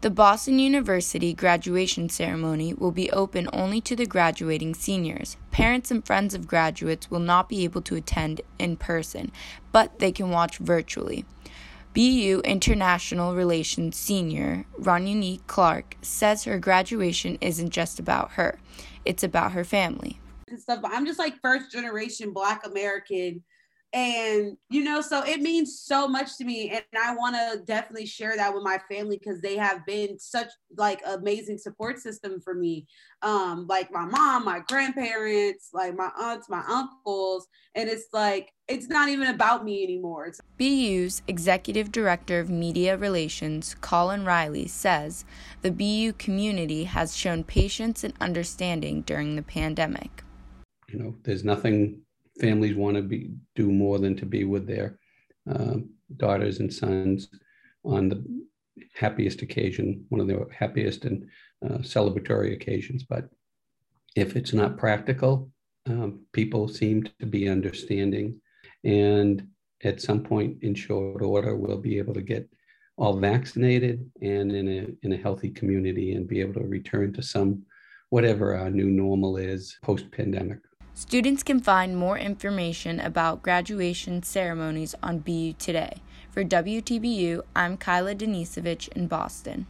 The Boston University graduation ceremony will be open only to the graduating seniors. Parents and friends of graduates will not be able to attend in person, but they can watch virtually. BU International Relations senior Ronunique Clark says her graduation isn't just about her, it's about her family. And Stuff, but I'm just like first generation Black American and you know so it means so much to me and i want to definitely share that with my family because they have been such like amazing support system for me. Um like my mom my grandparents like my aunts my uncles and it's like it's not even about me anymore. Bu's executive director of media relations colin riley says the bu community has shown patience and understanding during the pandemic. You know there's nothing families want to be do more than to be with their uh, daughters and sons on the happiest occasion, one of the happiest and uh, celebratory occasions. But if it's not practical, um, people seem to be understanding. And at some point in short order, we'll be able to get all vaccinated and in a, in a healthy community and be able to return to some whatever our new normal is post pandemic. Students can find more information about graduation ceremonies on BU Today. For WTBU, I'm Kyla Denisovich in Boston.